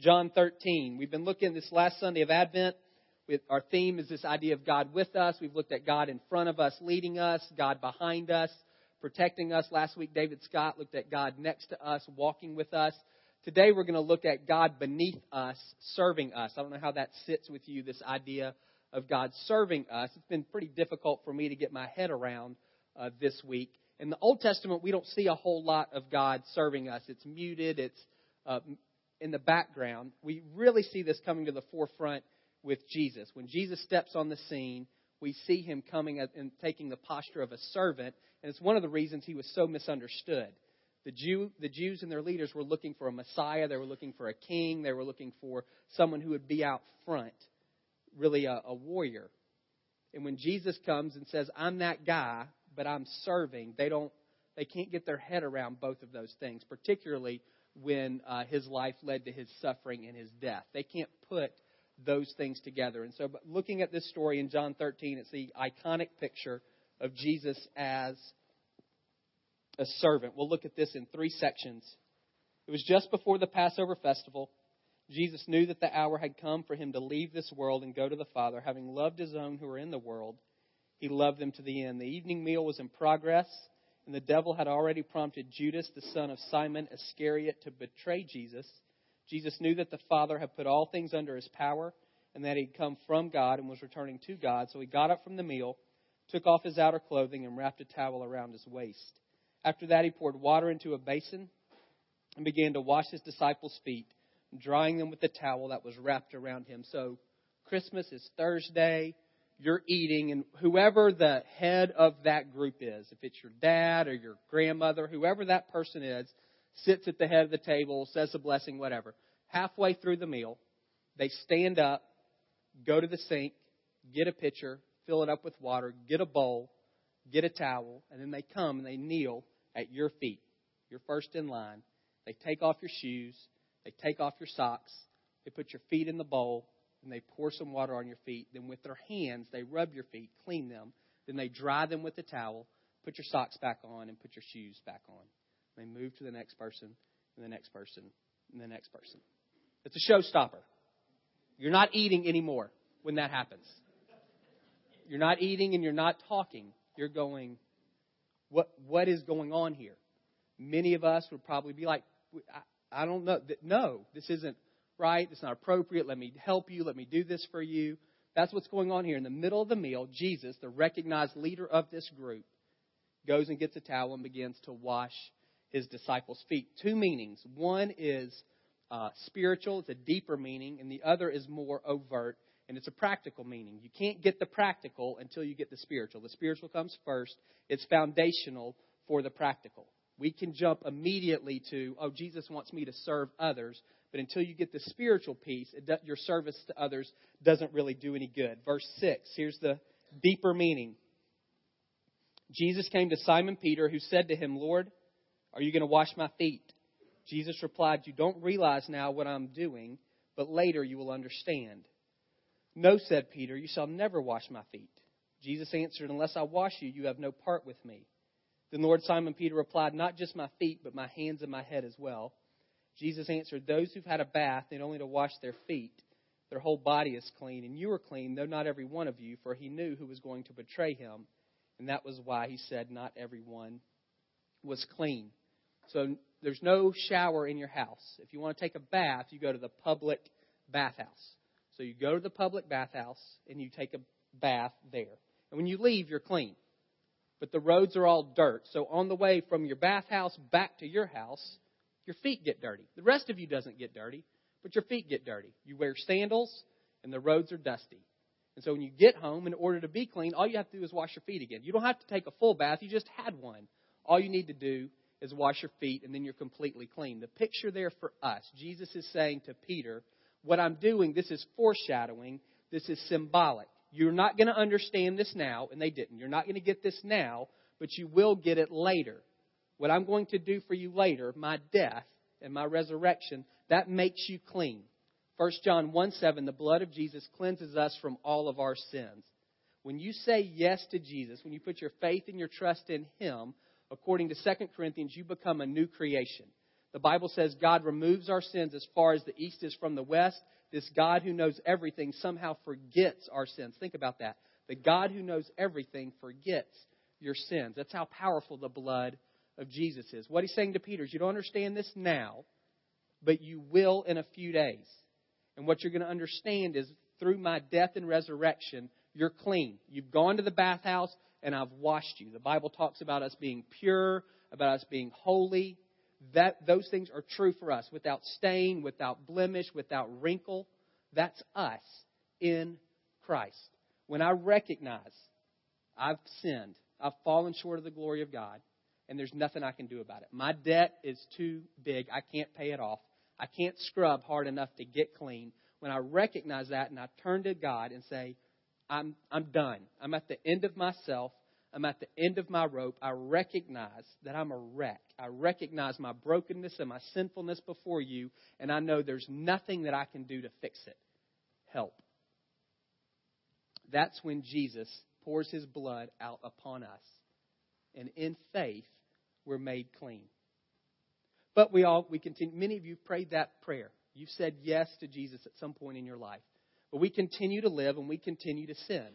John 13. We've been looking this last Sunday of Advent. With our theme is this idea of God with us. We've looked at God in front of us, leading us, God behind us, protecting us. Last week, David Scott looked at God next to us, walking with us. Today, we're going to look at God beneath us, serving us. I don't know how that sits with you, this idea of God serving us. It's been pretty difficult for me to get my head around uh, this week. In the Old Testament, we don't see a whole lot of God serving us. It's muted, it's uh, in the background. We really see this coming to the forefront with Jesus. When Jesus steps on the scene, we see him coming and taking the posture of a servant, and it's one of the reasons he was so misunderstood. The, Jew, the Jews and their leaders were looking for a Messiah, they were looking for a king, they were looking for someone who would be out front, really a, a warrior. And when Jesus comes and says, I'm that guy, but I'm serving, they don't they can't get their head around both of those things, particularly when uh, his life led to his suffering and his death. They can't put those things together. And so, looking at this story in John 13, it's the iconic picture of Jesus as a servant. We'll look at this in three sections. It was just before the Passover festival. Jesus knew that the hour had come for him to leave this world and go to the Father. Having loved his own who were in the world, he loved them to the end. The evening meal was in progress, and the devil had already prompted Judas, the son of Simon Iscariot, to betray Jesus. Jesus knew that the Father had put all things under his power and that he'd come from God and was returning to God. So he got up from the meal, took off his outer clothing, and wrapped a towel around his waist. After that, he poured water into a basin and began to wash his disciples' feet, drying them with the towel that was wrapped around him. So Christmas is Thursday. You're eating, and whoever the head of that group is, if it's your dad or your grandmother, whoever that person is, sits at the head of the table, says a blessing, whatever. Halfway through the meal, they stand up, go to the sink, get a pitcher, fill it up with water, get a bowl, get a towel, and then they come and they kneel at your feet. You're first in line. They take off your shoes, they take off your socks, they put your feet in the bowl, and they pour some water on your feet. Then with their hands, they rub your feet, clean them. Then they dry them with the towel, put your socks back on, and put your shoes back on. They move to the next person, and the next person, and the next person. It's a showstopper. You're not eating anymore when that happens. You're not eating and you're not talking. You're going, what, what is going on here? Many of us would probably be like, I, I don't know. No, this isn't right. It's not appropriate. Let me help you. Let me do this for you. That's what's going on here. In the middle of the meal, Jesus, the recognized leader of this group, goes and gets a towel and begins to wash his disciples' feet. Two meanings. One is uh, spiritual, it's a deeper meaning, and the other is more overt, and it's a practical meaning. You can't get the practical until you get the spiritual. The spiritual comes first, it's foundational for the practical. We can jump immediately to, oh, Jesus wants me to serve others, but until you get the spiritual peace, your service to others doesn't really do any good. Verse 6, here's the deeper meaning. Jesus came to Simon Peter, who said to him, Lord, are you going to wash my feet? Jesus replied, You don't realize now what I'm doing, but later you will understand. No, said Peter, you shall never wash my feet. Jesus answered, Unless I wash you, you have no part with me. Then Lord Simon Peter replied, Not just my feet, but my hands and my head as well. Jesus answered, Those who've had a bath need only to wash their feet. Their whole body is clean, and you are clean, though not every one of you, for he knew who was going to betray him. And that was why he said, Not everyone was clean. So there's no shower in your house. If you want to take a bath, you go to the public bathhouse. So you go to the public bathhouse and you take a bath there. And when you leave, you're clean. But the roads are all dirt. So on the way from your bathhouse back to your house, your feet get dirty. The rest of you doesn't get dirty, but your feet get dirty. You wear sandals and the roads are dusty. And so when you get home, in order to be clean, all you have to do is wash your feet again. You don't have to take a full bath, you just had one. All you need to do is wash your feet and then you're completely clean. The picture there for us, Jesus is saying to Peter, what I'm doing, this is foreshadowing, this is symbolic. You're not going to understand this now, and they didn't. You're not going to get this now, but you will get it later. What I'm going to do for you later, my death and my resurrection, that makes you clean. 1 John 1 7, the blood of Jesus cleanses us from all of our sins. When you say yes to Jesus, when you put your faith and your trust in Him, according to 2 Corinthians, you become a new creation. The Bible says God removes our sins as far as the east is from the west. This God who knows everything somehow forgets our sins. Think about that. The God who knows everything forgets your sins. That's how powerful the blood of Jesus is. What he's saying to Peter is, you don't understand this now, but you will in a few days. And what you're going to understand is through my death and resurrection, you're clean. You've gone to the bathhouse and I've washed you. The Bible talks about us being pure, about us being holy. That those things are true for us without stain, without blemish, without wrinkle. That's us in Christ. When I recognize I've sinned, I've fallen short of the glory of God, and there's nothing I can do about it. My debt is too big. I can't pay it off. I can't scrub hard enough to get clean. When I recognize that and I turn to God and say, I'm, I'm done. I'm at the end of myself. I'm at the end of my rope. I recognize that I'm a wreck. I recognize my brokenness and my sinfulness before you, and I know there's nothing that I can do to fix it. Help. That's when Jesus pours his blood out upon us. And in faith, we're made clean. But we all, we continue, many of you prayed that prayer. You've said yes to Jesus at some point in your life. But we continue to live and we continue to sin.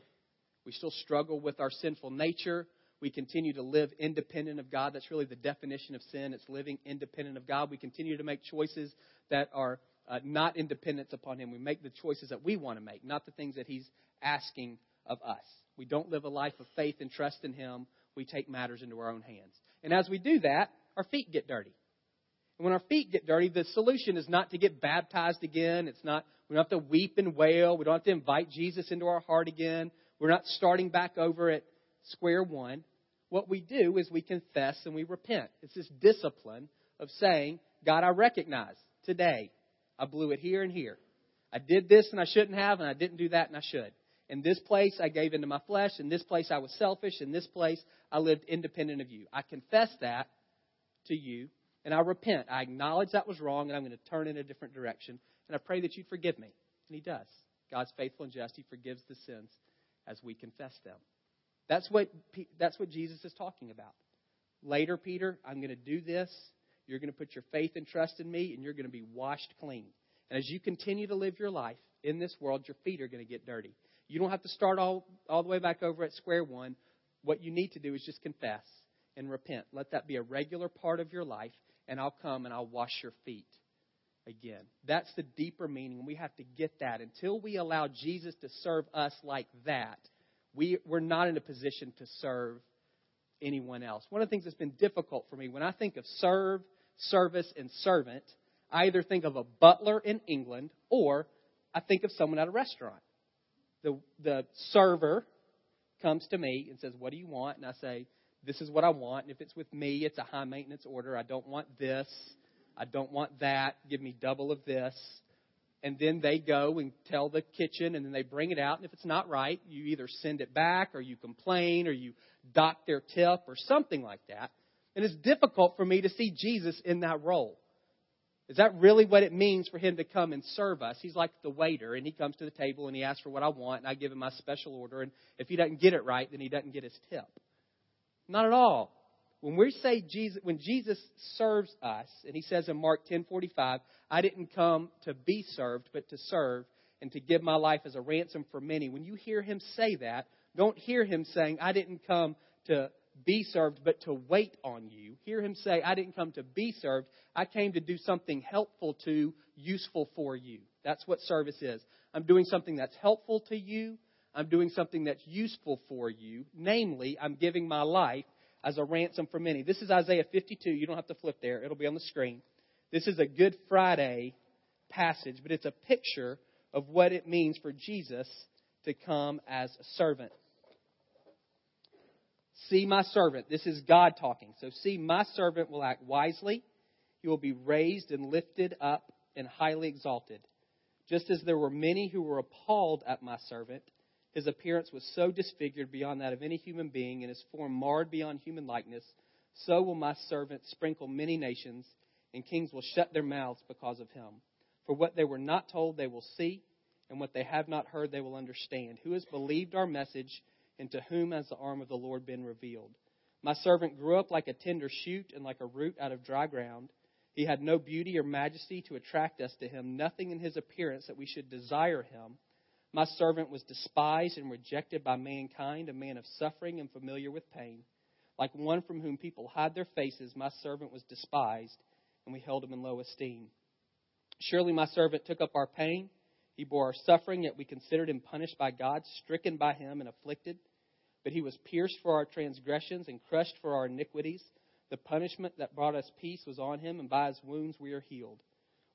We still struggle with our sinful nature. We continue to live independent of God. That's really the definition of sin. It's living independent of God. We continue to make choices that are uh, not independent upon Him. We make the choices that we want to make, not the things that He's asking of us. We don't live a life of faith and trust in Him. We take matters into our own hands. And as we do that, our feet get dirty. And when our feet get dirty, the solution is not to get baptized again. It's not, we don't have to weep and wail. We don't have to invite Jesus into our heart again. We're not starting back over at square one. What we do is we confess and we repent. It's this discipline of saying, God, I recognize today I blew it here and here. I did this and I shouldn't have, and I didn't do that and I should. In this place, I gave into my flesh. In this place, I was selfish. In this place, I lived independent of you. I confess that to you, and I repent. I acknowledge that was wrong, and I'm going to turn in a different direction. And I pray that you'd forgive me. And He does. God's faithful and just. He forgives the sins as we confess them. That's what, that's what Jesus is talking about. Later, Peter, I'm going to do this. You're going to put your faith and trust in me, and you're going to be washed clean. And as you continue to live your life in this world, your feet are going to get dirty. You don't have to start all, all the way back over at square one. What you need to do is just confess and repent. Let that be a regular part of your life, and I'll come and I'll wash your feet again. That's the deeper meaning. We have to get that. Until we allow Jesus to serve us like that, we, we're not in a position to serve anyone else. One of the things that's been difficult for me, when I think of serve, service, and servant, I either think of a butler in England or I think of someone at a restaurant. The, the server comes to me and says, What do you want? And I say, This is what I want. And if it's with me, it's a high maintenance order. I don't want this. I don't want that. Give me double of this. And then they go and tell the kitchen, and then they bring it out. And if it's not right, you either send it back, or you complain, or you dock their tip, or something like that. And it's difficult for me to see Jesus in that role. Is that really what it means for him to come and serve us? He's like the waiter, and he comes to the table and he asks for what I want, and I give him my special order. And if he doesn't get it right, then he doesn't get his tip. Not at all. When we say Jesus, when Jesus serves us, and he says in Mark 10:45, "I didn't come to be served, but to serve and to give my life as a ransom for many." When you hear him say that, don't hear him saying, "I didn't come to be served, but to wait on you." Hear him say, "I didn't come to be served. I came to do something helpful to, useful for you." That's what service is. I'm doing something that's helpful to you. I'm doing something that's useful for you. Namely, I'm giving my life as a ransom for many. This is Isaiah 52. You don't have to flip there, it'll be on the screen. This is a Good Friday passage, but it's a picture of what it means for Jesus to come as a servant. See my servant. This is God talking. So, see, my servant will act wisely. He will be raised and lifted up and highly exalted. Just as there were many who were appalled at my servant, his appearance was so disfigured beyond that of any human being, and his form marred beyond human likeness. So will my servant sprinkle many nations, and kings will shut their mouths because of him. For what they were not told, they will see, and what they have not heard, they will understand. Who has believed our message, and to whom has the arm of the Lord been revealed? My servant grew up like a tender shoot and like a root out of dry ground. He had no beauty or majesty to attract us to him, nothing in his appearance that we should desire him. My servant was despised and rejected by mankind, a man of suffering and familiar with pain. Like one from whom people hide their faces, my servant was despised, and we held him in low esteem. Surely my servant took up our pain. He bore our suffering, yet we considered him punished by God, stricken by him, and afflicted. But he was pierced for our transgressions and crushed for our iniquities. The punishment that brought us peace was on him, and by his wounds we are healed.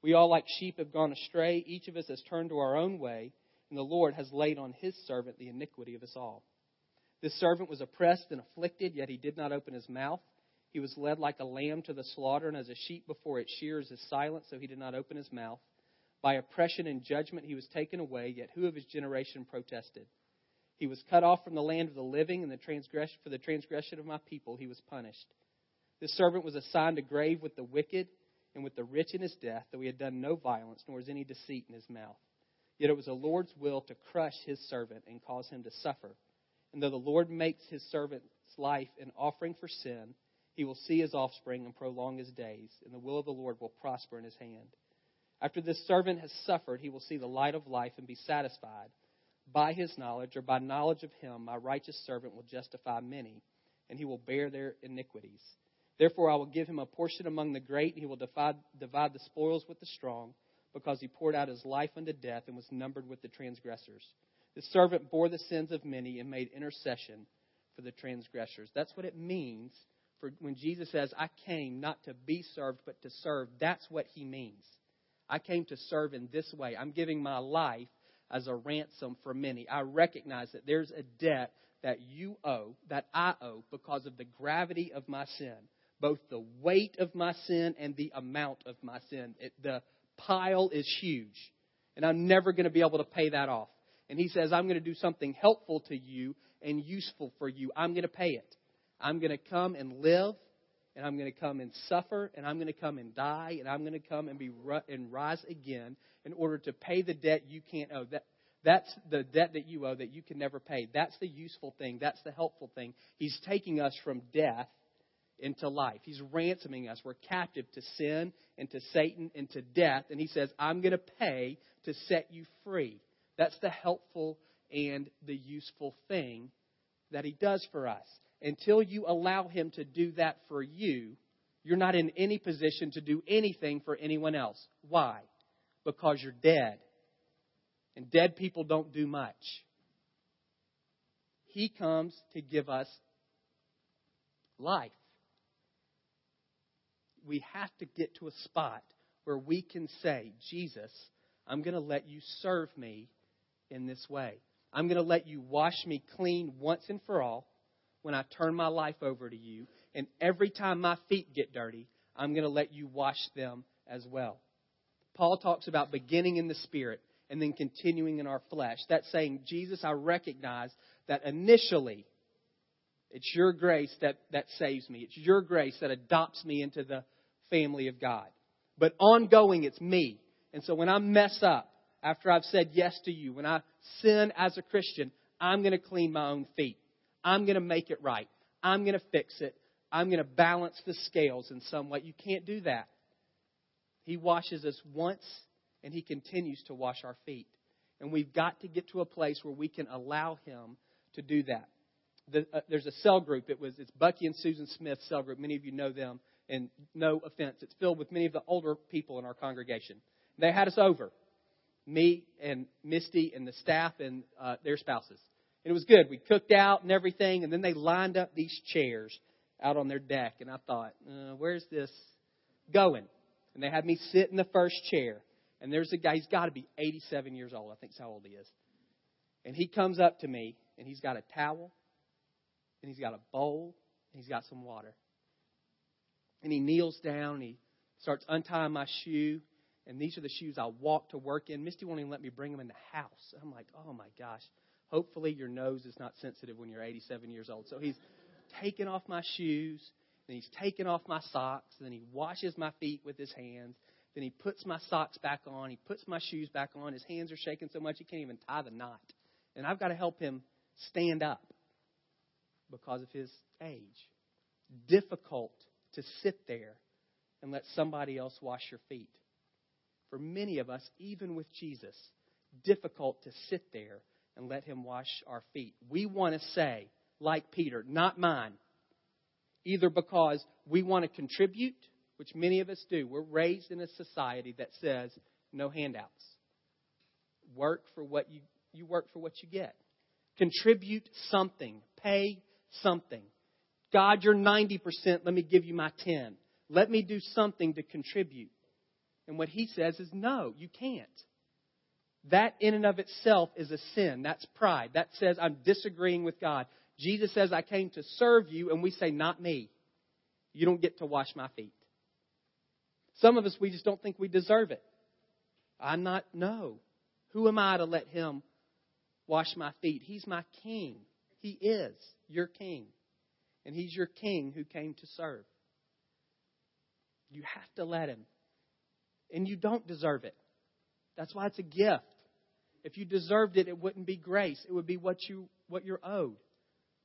We all, like sheep, have gone astray. Each of us has turned to our own way, and the Lord has laid on his servant the iniquity of us all. This servant was oppressed and afflicted, yet he did not open his mouth. He was led like a lamb to the slaughter, and as a sheep before its shears is silent, so he did not open his mouth. By oppression and judgment he was taken away, yet who of his generation protested? He was cut off from the land of the living, and the for the transgression of my people he was punished. This servant was assigned a grave with the wicked and with the rich in his death, though he had done no violence, nor was any deceit in his mouth. Yet it was the Lord's will to crush his servant and cause him to suffer. And though the Lord makes his servant's life an offering for sin, he will see his offspring and prolong his days, and the will of the Lord will prosper in his hand. After this servant has suffered, he will see the light of life and be satisfied. By his knowledge, or by knowledge of him, my righteous servant will justify many, and he will bear their iniquities. Therefore, I will give him a portion among the great, and he will divide, divide the spoils with the strong, because he poured out his life unto death and was numbered with the transgressors. The servant bore the sins of many and made intercession for the transgressors. That's what it means for when Jesus says, I came not to be served, but to serve. That's what he means. I came to serve in this way. I'm giving my life as a ransom for many. I recognize that there's a debt that you owe, that I owe, because of the gravity of my sin both the weight of my sin and the amount of my sin. It, the pile is huge, and I'm never going to be able to pay that off. And he says, I'm going to do something helpful to you and useful for you. I'm going to pay it. I'm going to come and live, and I'm going to come and suffer, and I'm going to come and die, and I'm going to come and be and rise again in order to pay the debt you can't owe. That that's the debt that you owe that you can never pay. That's the useful thing. That's the helpful thing. He's taking us from death into life. He's ransoming us. We're captive to sin and to Satan and to death. And he says, I'm going to pay to set you free. That's the helpful and the useful thing that he does for us. Until you allow him to do that for you, you're not in any position to do anything for anyone else. Why? Because you're dead. And dead people don't do much. He comes to give us life we have to get to a spot where we can say, Jesus, I'm going to let you serve me in this way. I'm going to let you wash me clean once and for all when I turn my life over to you. And every time my feet get dirty, I'm going to let you wash them as well. Paul talks about beginning in the spirit and then continuing in our flesh. That's saying, Jesus, I recognize that initially it's your grace that, that saves me. It's your grace that adopts me into the family of God. But ongoing, it's me. And so when I mess up, after I've said yes to you, when I sin as a Christian, I'm going to clean my own feet. I'm going to make it right. I'm going to fix it. I'm going to balance the scales in some way. You can't do that. He washes us once and he continues to wash our feet. And we've got to get to a place where we can allow him to do that. The, uh, there's a cell group. It was it's Bucky and Susan Smith cell group. Many of you know them and no offense, it's filled with many of the older people in our congregation. They had us over, me and Misty and the staff and uh, their spouses. It was good. We cooked out and everything, and then they lined up these chairs out on their deck. And I thought, uh, where's this going? And they had me sit in the first chair. And there's a guy, he's got to be 87 years old. I think that's how old he is. And he comes up to me, and he's got a towel, and he's got a bowl, and he's got some water. And he kneels down and he starts untying my shoe. And these are the shoes I walk to work in. Misty won't even let me bring them in the house. I'm like, oh my gosh. Hopefully your nose is not sensitive when you're 87 years old. So he's taking off my shoes, then he's taking off my socks, then he washes my feet with his hands, then he puts my socks back on, he puts my shoes back on. His hands are shaking so much he can't even tie the knot. And I've got to help him stand up because of his age. Difficult to sit there and let somebody else wash your feet. For many of us, even with Jesus, difficult to sit there and let him wash our feet. We want to say, like Peter, not mine. Either because we want to contribute, which many of us do. We're raised in a society that says no handouts. Work for what you you work for what you get. Contribute something. Pay something. God, you're 90%. Let me give you my 10. Let me do something to contribute. And what he says is, no, you can't. That in and of itself is a sin. That's pride. That says I'm disagreeing with God. Jesus says, I came to serve you, and we say, not me. You don't get to wash my feet. Some of us, we just don't think we deserve it. I'm not, no. Who am I to let him wash my feet? He's my king. He is your king. And he's your king who came to serve. You have to let him. And you don't deserve it. That's why it's a gift. If you deserved it, it wouldn't be grace. It would be what you what you're owed,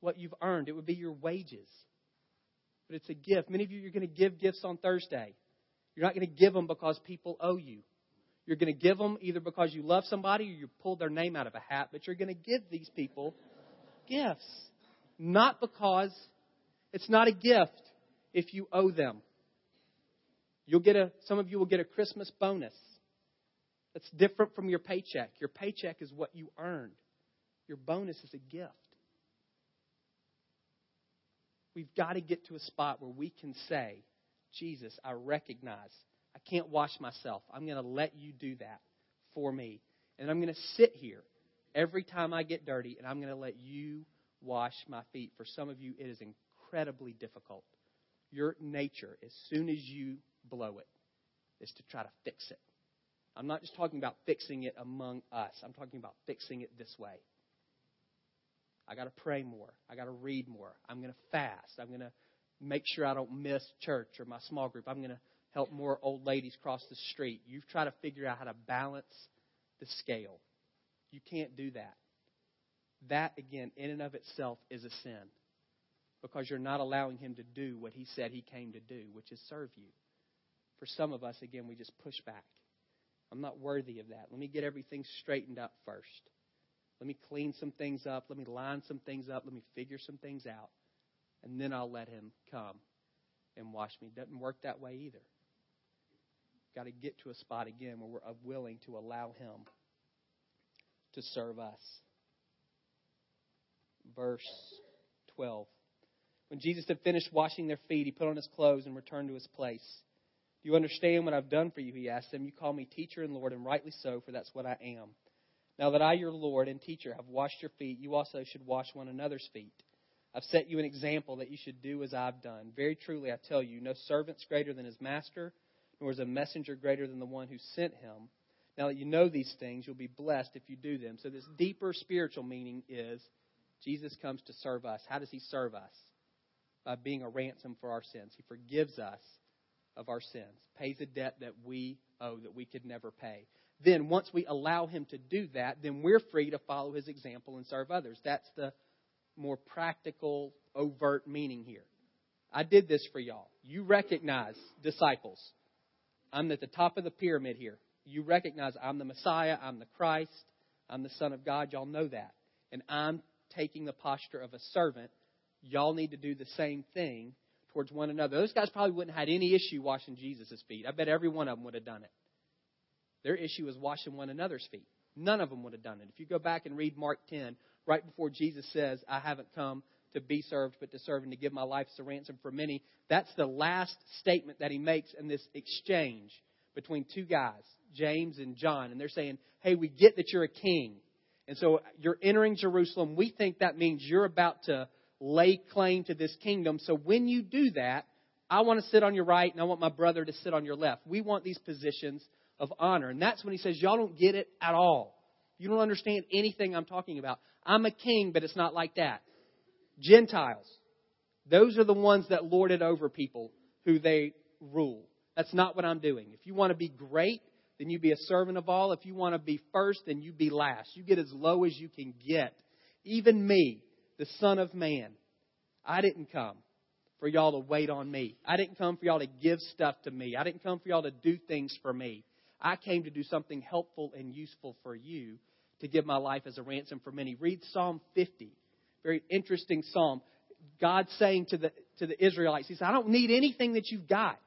what you've earned. It would be your wages. But it's a gift. Many of you, you're going to give gifts on Thursday. You're not going to give them because people owe you. You're going to give them either because you love somebody or you pulled their name out of a hat, but you're going to give these people gifts. Not because it's not a gift if you owe them. You'll get a, some of you will get a Christmas bonus. That's different from your paycheck. Your paycheck is what you earned. Your bonus is a gift. We've got to get to a spot where we can say, Jesus, I recognize I can't wash myself. I'm going to let you do that for me. And I'm going to sit here every time I get dirty and I'm going to let you wash my feet. For some of you, it is incredibly difficult. Your nature, as soon as you blow it, is to try to fix it. I'm not just talking about fixing it among us, I'm talking about fixing it this way. I got to pray more. I got to read more. I'm going to fast. I'm going to make sure I don't miss church or my small group. I'm going to help more old ladies cross the street. You've tried to figure out how to balance the scale. You can't do that. That, again, in and of itself is a sin because you're not allowing Him to do what He said He came to do, which is serve you. For some of us, again, we just push back. I'm not worthy of that. Let me get everything straightened up first. Let me clean some things up. Let me line some things up. Let me figure some things out. And then I'll let Him come and wash me. Doesn't work that way either. Got to get to a spot again where we're willing to allow Him to serve us. Verse 12. When Jesus had finished washing their feet, he put on his clothes and returned to his place. Do you understand what I've done for you? He asked them. You call me teacher and Lord, and rightly so, for that's what I am. Now that I, your Lord and teacher, have washed your feet, you also should wash one another's feet. I've set you an example that you should do as I've done. Very truly, I tell you, no servant's greater than his master, nor is a messenger greater than the one who sent him. Now that you know these things, you'll be blessed if you do them. So, this deeper spiritual meaning is Jesus comes to serve us. How does he serve us? By being a ransom for our sins. He forgives us of our sins, pays a debt that we owe that we could never pay. Then, once we allow him to do that, then we're free to follow his example and serve others. That's the more practical, overt meaning here. I did this for y'all. You recognize, disciples, I'm at the top of the pyramid here. You recognize I'm the Messiah, I'm the Christ, I'm the Son of God. Y'all know that. And I'm taking the posture of a servant. Y'all need to do the same thing towards one another. Those guys probably wouldn't have had any issue washing Jesus' feet. I bet every one of them would have done it. Their issue was washing one another's feet. None of them would have done it. If you go back and read Mark 10, right before Jesus says, I haven't come to be served, but to serve and to give my life as a ransom for many, that's the last statement that he makes in this exchange between two guys, James and John. And they're saying, Hey, we get that you're a king. And so you're entering Jerusalem. We think that means you're about to lay claim to this kingdom. So when you do that, I want to sit on your right and I want my brother to sit on your left. We want these positions of honor. And that's when he says, Y'all don't get it at all. You don't understand anything I'm talking about. I'm a king, but it's not like that. Gentiles, those are the ones that lord it over people who they rule. That's not what I'm doing. If you want to be great, then you be a servant of all. If you want to be first, then you be last. You get as low as you can get. Even me, the Son of Man, I didn't come for y'all to wait on me. I didn't come for y'all to give stuff to me. I didn't come for y'all to do things for me. I came to do something helpful and useful for you to give my life as a ransom for many. Read Psalm 50. Very interesting psalm. God saying to the, to the Israelites, He said, I don't need anything that you've got.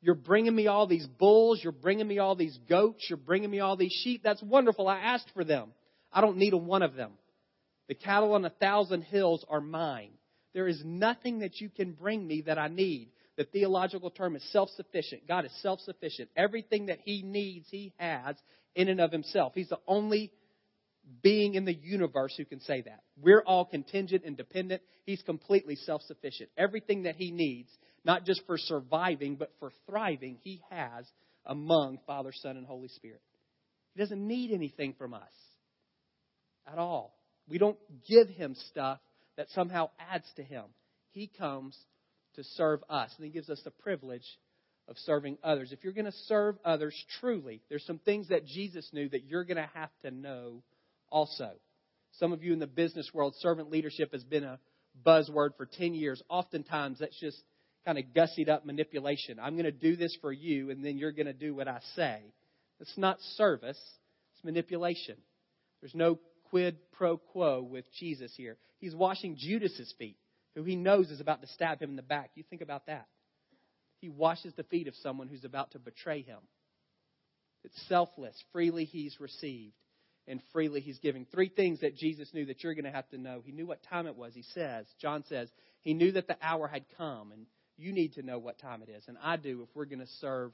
You're bringing me all these bulls. You're bringing me all these goats. You're bringing me all these sheep. That's wonderful. I asked for them. I don't need a one of them. The cattle on a thousand hills are mine. There is nothing that you can bring me that I need. The theological term is self sufficient. God is self sufficient. Everything that He needs, He has in and of Himself. He's the only being in the universe who can say that. We're all contingent and dependent. He's completely self sufficient. Everything that He needs, not just for surviving, but for thriving, He has among Father, Son, and Holy Spirit. He doesn't need anything from us at all. We don't give Him stuff that somehow adds to Him. He comes to serve us, and He gives us the privilege of serving others. If you're going to serve others truly, there's some things that Jesus knew that you're going to have to know also. Some of you in the business world, servant leadership has been a buzzword for 10 years. Oftentimes, that's just kind of gussied up manipulation. I'm going to do this for you, and then you're going to do what I say. It's not service, it's manipulation. There's no quid pro quo with Jesus here. He's washing Judas's feet, who he knows is about to stab him in the back. You think about that. He washes the feet of someone who's about to betray him. It's selfless. Freely he's received, and freely he's giving. Three things that Jesus knew that you're going to have to know. He knew what time it was. He says, John says, he knew that the hour had come, and you need to know what time it is. And I do if we're going to serve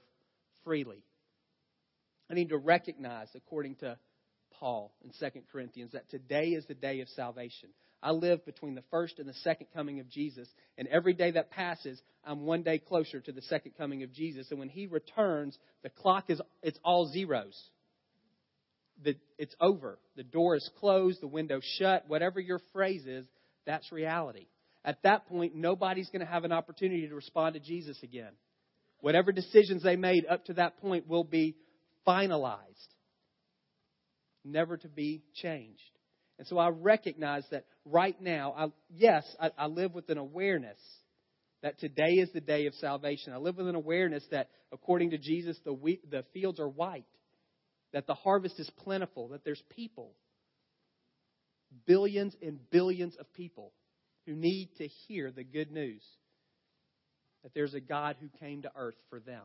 freely. I need to recognize, according to Paul in 2 Corinthians that today is the day of salvation. I live between the first and the second coming of Jesus, and every day that passes, I'm one day closer to the second coming of Jesus. And when he returns, the clock is it's all zeros. The, it's over. The door is closed, the window shut, whatever your phrase is, that's reality. At that point, nobody's going to have an opportunity to respond to Jesus again. Whatever decisions they made up to that point will be finalized never to be changed. And so I recognize that right now, I, yes, I, I live with an awareness that today is the day of salvation. I live with an awareness that, according to Jesus, the, the fields are white, that the harvest is plentiful, that there's people, billions and billions of people who need to hear the good news that there's a God who came to earth for them.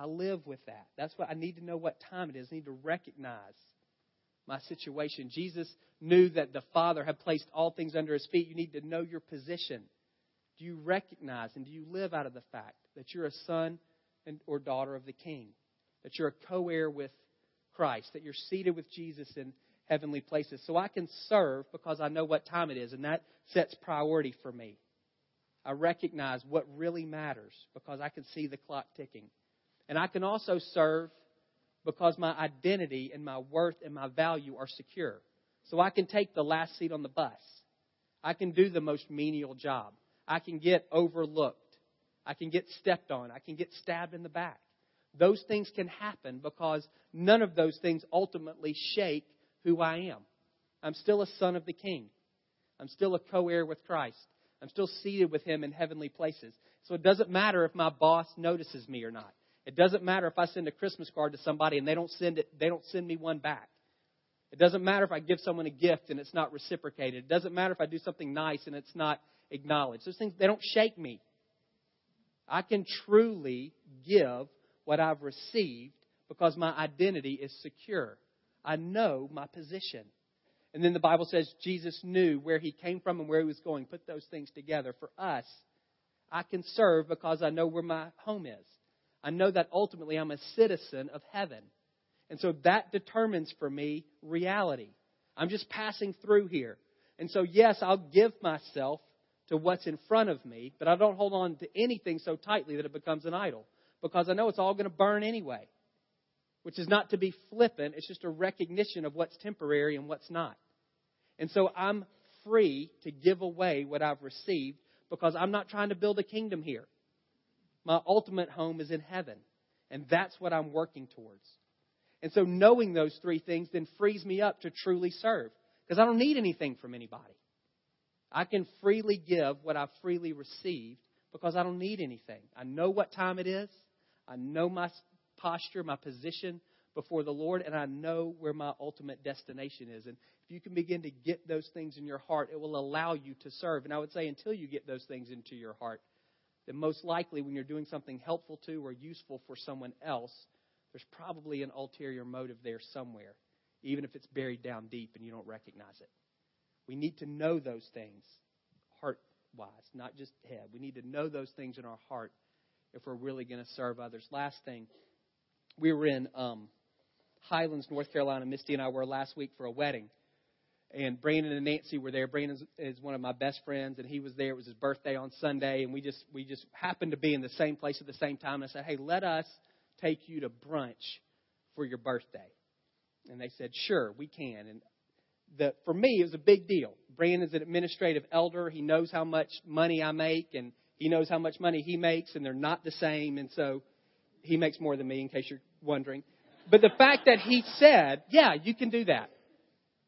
I live with that. That's what I need to know what time it is. I need to recognize my situation. Jesus knew that the Father had placed all things under his feet. You need to know your position. Do you recognize and do you live out of the fact that you're a son and, or daughter of the King? That you're a co heir with Christ, that you're seated with Jesus in heavenly places. So I can serve because I know what time it is, and that sets priority for me. I recognize what really matters because I can see the clock ticking. And I can also serve because my identity and my worth and my value are secure. So I can take the last seat on the bus. I can do the most menial job. I can get overlooked. I can get stepped on. I can get stabbed in the back. Those things can happen because none of those things ultimately shake who I am. I'm still a son of the King. I'm still a co heir with Christ. I'm still seated with Him in heavenly places. So it doesn't matter if my boss notices me or not. It doesn't matter if I send a Christmas card to somebody and they don't send it, they don't send me one back. It doesn't matter if I give someone a gift and it's not reciprocated. It doesn't matter if I do something nice and it's not acknowledged. Those things, they don't shake me. I can truly give what I've received because my identity is secure. I know my position. And then the Bible says Jesus knew where he came from and where he was going. Put those things together. For us, I can serve because I know where my home is. I know that ultimately I'm a citizen of heaven. And so that determines for me reality. I'm just passing through here. And so, yes, I'll give myself to what's in front of me, but I don't hold on to anything so tightly that it becomes an idol because I know it's all going to burn anyway. Which is not to be flippant, it's just a recognition of what's temporary and what's not. And so I'm free to give away what I've received because I'm not trying to build a kingdom here. My ultimate home is in heaven. And that's what I'm working towards. And so knowing those three things then frees me up to truly serve. Because I don't need anything from anybody. I can freely give what I've freely received because I don't need anything. I know what time it is. I know my posture, my position before the Lord, and I know where my ultimate destination is. And if you can begin to get those things in your heart, it will allow you to serve. And I would say until you get those things into your heart, then most likely when you're doing something helpful to or useful for someone else, there's probably an ulterior motive there somewhere, even if it's buried down deep and you don't recognize it. We need to know those things heart wise, not just head. We need to know those things in our heart if we're really going to serve others. Last thing, we were in um, Highlands, North Carolina. Misty and I were last week for a wedding. And Brandon and Nancy were there. Brandon is one of my best friends, and he was there. It was his birthday on Sunday, and we just we just happened to be in the same place at the same time. And I said, "Hey, let us take you to brunch for your birthday." And they said, "Sure, we can." And the, for me, it was a big deal. Brandon's an administrative elder. He knows how much money I make, and he knows how much money he makes, and they're not the same. And so he makes more than me, in case you're wondering. But the fact that he said, yeah, you can do that.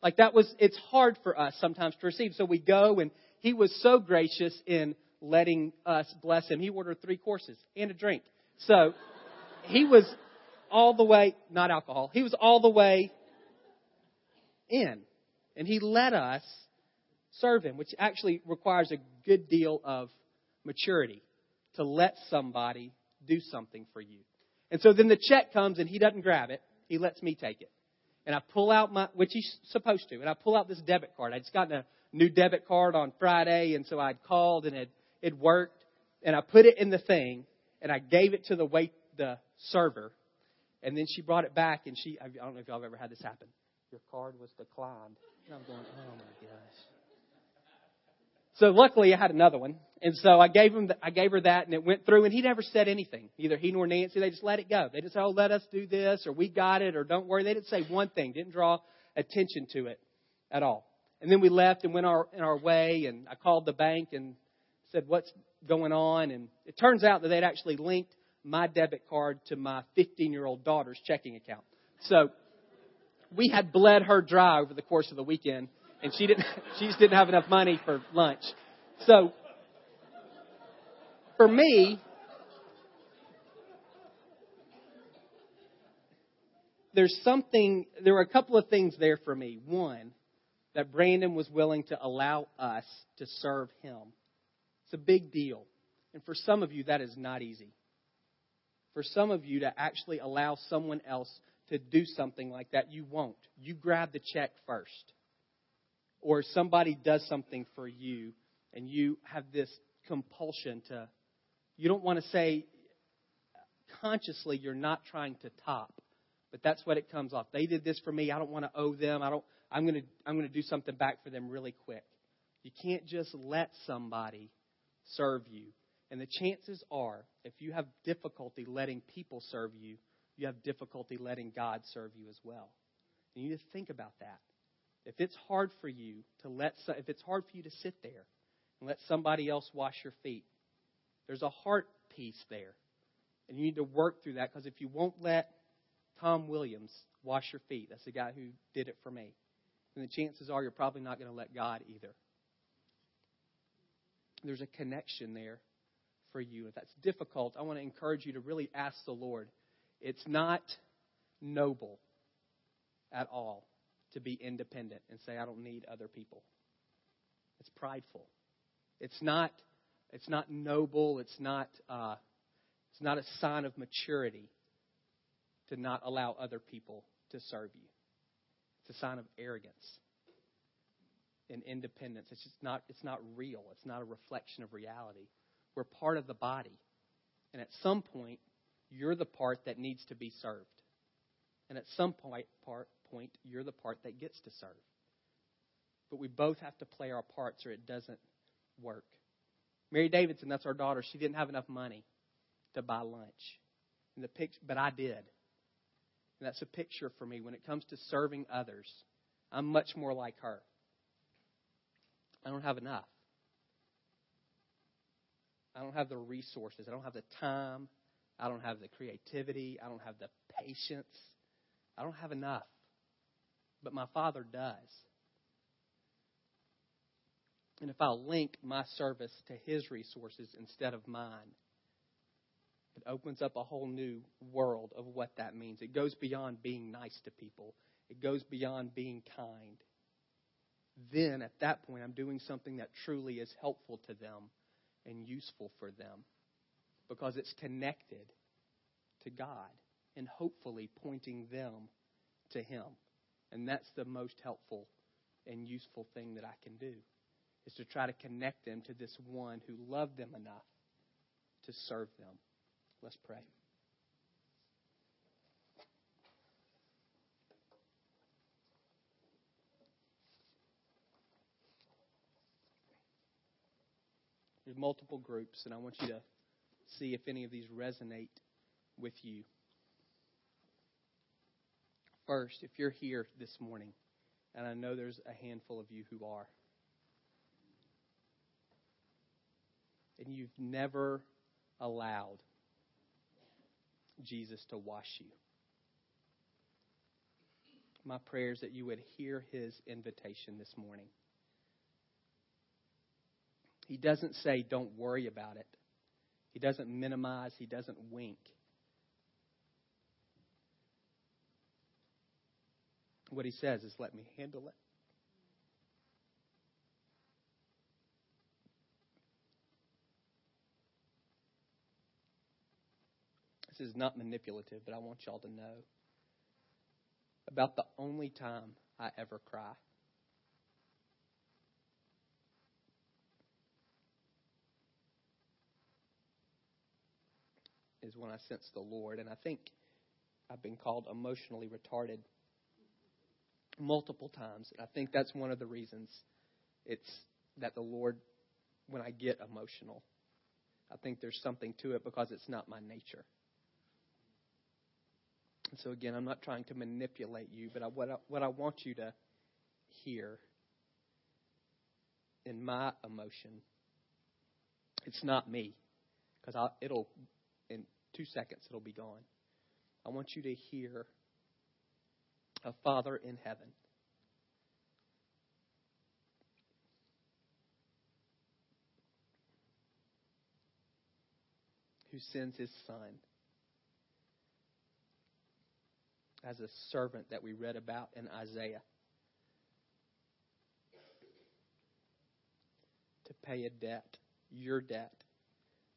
Like that was, it's hard for us sometimes to receive. So we go and he was so gracious in letting us bless him. He ordered three courses and a drink. So he was all the way, not alcohol, he was all the way in. And he let us serve him, which actually requires a good deal of maturity to let somebody do something for you. And so then the check comes and he doesn't grab it. He lets me take it. And I pull out my, which he's supposed to, and I pull out this debit card. I just gotten a new debit card on Friday, and so I'd called and it, it worked. And I put it in the thing, and I gave it to the wait, the server. And then she brought it back, and she, I don't know if y'all have ever had this happen. Your card was declined. And I'm going, oh my gosh. So luckily I had another one. And so I gave him, the, I gave her that and it went through and he never said anything. Either he nor Nancy, they just let it go. They just said, oh, let us do this or we got it or don't worry. They didn't say one thing, didn't draw attention to it at all. And then we left and went our, in our way and I called the bank and said, what's going on? And it turns out that they'd actually linked my debit card to my 15 year old daughter's checking account. So we had bled her dry over the course of the weekend and she didn't she just didn't have enough money for lunch. So for me, there's something there were a couple of things there for me. One, that Brandon was willing to allow us to serve him. It's a big deal. And for some of you that is not easy. For some of you to actually allow someone else to do something like that, you won't. You grab the check first or somebody does something for you and you have this compulsion to, you don't want to say consciously you're not trying to top, but that's what it comes off. They did this for me. I don't want to owe them. I don't, I'm going to, I'm going to do something back for them really quick. You can't just let somebody serve you. And the chances are, if you have difficulty letting people serve you, you have difficulty letting God serve you as well. And you need to think about that. If it's hard for you to let, if it's hard for you to sit there and let somebody else wash your feet, there's a heart piece there. And you need to work through that because if you won't let Tom Williams wash your feet, that's the guy who did it for me, then the chances are you're probably not going to let God either. There's a connection there for you. If that's difficult, I want to encourage you to really ask the Lord. It's not noble at all to be independent and say, I don't need other people. It's prideful. It's not, it's not noble. It's not, uh, it's not a sign of maturity to not allow other people to serve you. It's a sign of arrogance and independence. It's just not, it's not real. It's not a reflection of reality. We're part of the body. And at some point, you're the part that needs to be served. And at some point, part, point, you're the part that gets to serve. But we both have to play our parts or it doesn't work. Mary Davidson, that's our daughter, she didn't have enough money to buy lunch. And the but I did. And that's a picture for me. When it comes to serving others, I'm much more like her. I don't have enough. I don't have the resources. I don't have the time. I don't have the creativity. I don't have the patience. I don't have enough but my Father does. And if I'll link my service to His resources instead of mine, it opens up a whole new world of what that means. It goes beyond being nice to people, it goes beyond being kind. Then, at that point, I'm doing something that truly is helpful to them and useful for them because it's connected to God and hopefully pointing them to Him. And that's the most helpful and useful thing that I can do is to try to connect them to this one who loved them enough to serve them. Let's pray. There's multiple groups, and I want you to see if any of these resonate with you. First, if you're here this morning, and I know there's a handful of you who are, and you've never allowed Jesus to wash you. My prayer is that you would hear his invitation this morning. He doesn't say, don't worry about it. He doesn't minimize, he doesn't wink. What he says is, let me handle it. Is not manipulative, but I want y'all to know about the only time I ever cry. Is when I sense the Lord. And I think I've been called emotionally retarded multiple times. And I think that's one of the reasons it's that the Lord, when I get emotional, I think there's something to it because it's not my nature. And so, again, I'm not trying to manipulate you, but I, what, I, what I want you to hear in my emotion, it's not me, because it'll, in two seconds, it'll be gone. I want you to hear a Father in heaven who sends his Son as a servant that we read about in Isaiah to pay a debt, your debt,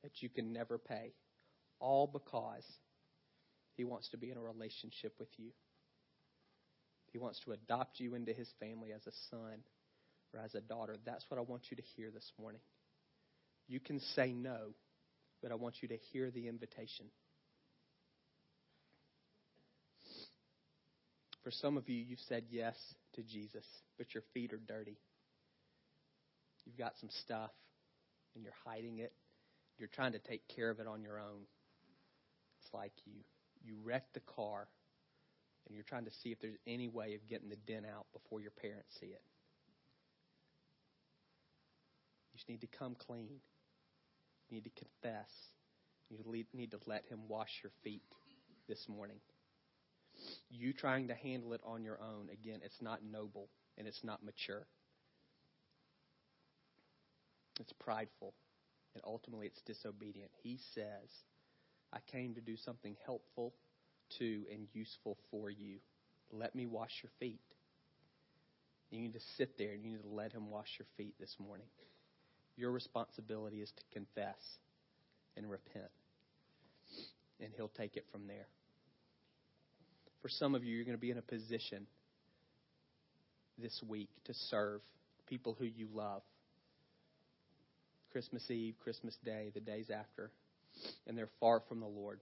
that you can never pay, all because he wants to be in a relationship with you. He wants to adopt you into his family as a son or as a daughter. That's what I want you to hear this morning. You can say no, but I want you to hear the invitation. For some of you, you've said yes to Jesus, but your feet are dirty. You've got some stuff, and you're hiding it. You're trying to take care of it on your own. It's like you you wrecked the car, and you're trying to see if there's any way of getting the dent out before your parents see it. You just need to come clean. You need to confess. You need to let Him wash your feet this morning you trying to handle it on your own, again, it's not noble and it's not mature. It's prideful and ultimately it's disobedient. He says, I came to do something helpful to and useful for you. Let me wash your feet. You need to sit there and you need to let him wash your feet this morning. Your responsibility is to confess and repent. And he'll take it from there for some of you, you're going to be in a position this week to serve people who you love. Christmas Eve, Christmas Day, the days after, and they're far from the Lord.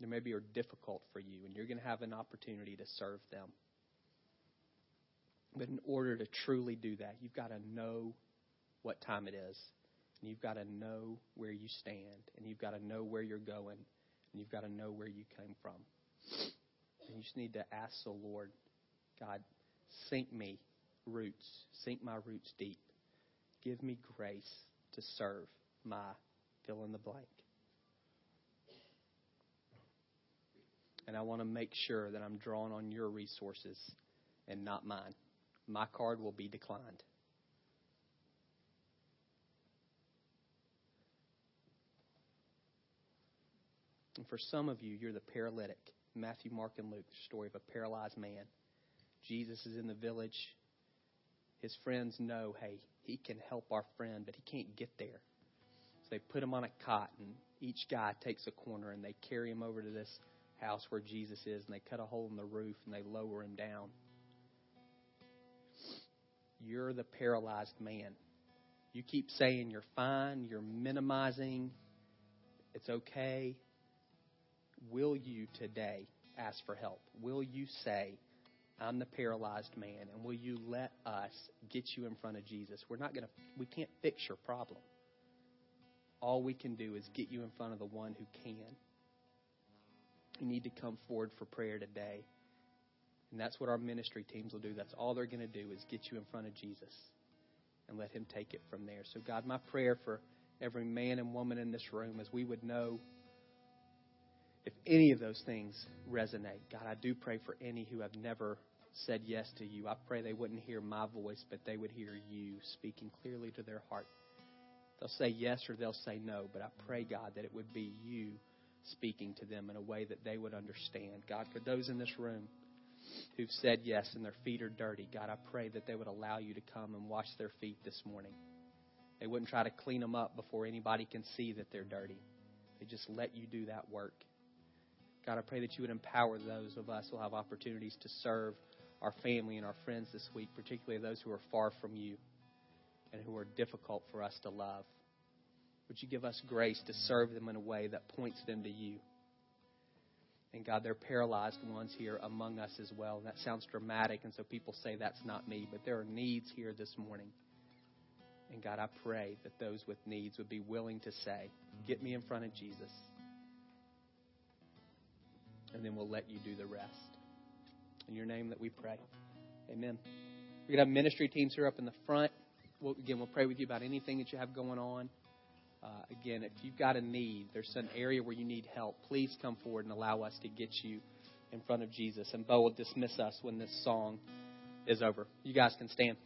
They maybe are difficult for you, and you're going to have an opportunity to serve them. But in order to truly do that, you've got to know what time it is, and you've got to know where you stand, and you've got to know where you're going, and you've got to know where you came from. And you just need to ask the Lord, God, sink me roots, sink my roots deep. Give me grace to serve my fill in the blank. And I want to make sure that I'm drawing on your resources and not mine. My card will be declined. And for some of you, you're the paralytic Matthew, Mark, and Luke, the story of a paralyzed man. Jesus is in the village. His friends know, hey, he can help our friend, but he can't get there. So they put him on a cot, and each guy takes a corner, and they carry him over to this house where Jesus is, and they cut a hole in the roof, and they lower him down. You're the paralyzed man. You keep saying you're fine, you're minimizing, it's okay. Will you today ask for help? Will you say, I'm the paralyzed man, and will you let us get you in front of Jesus? We're not going to, we can't fix your problem. All we can do is get you in front of the one who can. You need to come forward for prayer today. And that's what our ministry teams will do. That's all they're going to do is get you in front of Jesus and let him take it from there. So, God, my prayer for every man and woman in this room is we would know if any of those things resonate. God, I do pray for any who have never said yes to you. I pray they wouldn't hear my voice, but they would hear you speaking clearly to their heart. They'll say yes or they'll say no, but I pray, God, that it would be you speaking to them in a way that they would understand. God, for those in this room who've said yes and their feet are dirty, God, I pray that they would allow you to come and wash their feet this morning. They wouldn't try to clean them up before anybody can see that they're dirty. They just let you do that work. God, I pray that you would empower those of us who have opportunities to serve our family and our friends this week, particularly those who are far from you and who are difficult for us to love. Would you give us grace to serve them in a way that points them to you? And God, there are paralyzed ones here among us as well. That sounds dramatic, and so people say that's not me, but there are needs here this morning. And God, I pray that those with needs would be willing to say, Get me in front of Jesus. And then we'll let you do the rest. In your name that we pray. Amen. We're going to have ministry teams here up in the front. We'll, again, we'll pray with you about anything that you have going on. Uh, again, if you've got a need, there's an area where you need help, please come forward and allow us to get you in front of Jesus. And Bo will dismiss us when this song is over. You guys can stand.